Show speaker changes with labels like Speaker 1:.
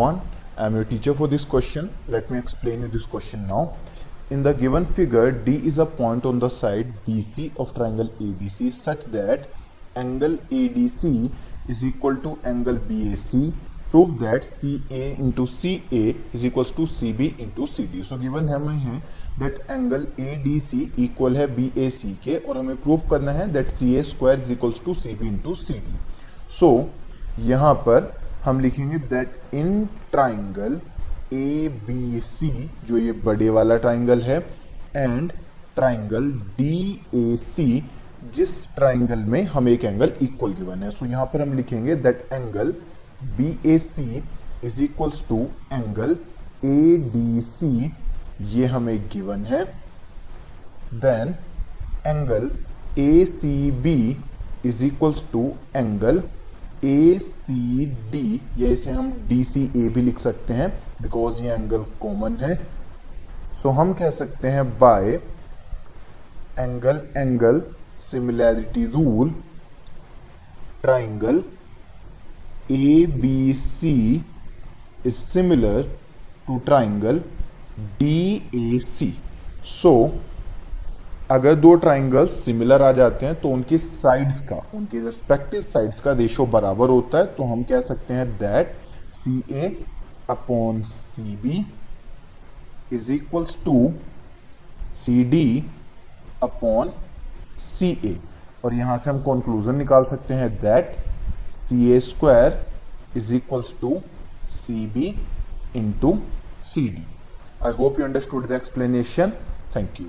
Speaker 1: everyone. I am your teacher for this question. Let me explain you this question now. In the given figure, D is a point on the side BC of triangle ABC such that angle ADC is equal to angle BAC. Prove that CA into CA is equals to CB into CD. So given हमें है that angle ADC equal है BAC के और हमें prove करना है that CA square is equals to CB into CD. So यहाँ पर हम लिखेंगे that in triangle A B C जो ये बड़े वाला ट्राइंगल है and triangle D A C जिस ट्राइंगल में हम एक एंगल इक्वल गिवन है। सो so, यहाँ पर हम लिखेंगे that angle B A C is equals to angle A D C ये हमें गिवन है। Then angle A C B is equals to angle A C D या इसे हम डी सी ए भी लिख सकते हैं बिकॉज़ ये एंगल कॉमन है। सो so, हम कह सकते हैं by angle angle similarity rule triangle A B C is similar to triangle D A C so अगर दो ट्राइंगल्स सिमिलर आ जाते हैं तो उनकी साइड्स का, उनकी रेस्पेक्टिव साइड्स का रेशो बराबर होता है तो हम कह सकते हैं that C A upon C B is equals to C D upon C A और यहाँ से हम कंक्लूजन निकाल सकते हैं that C A square is equals to C B into C D I hope you understood the explanation thank you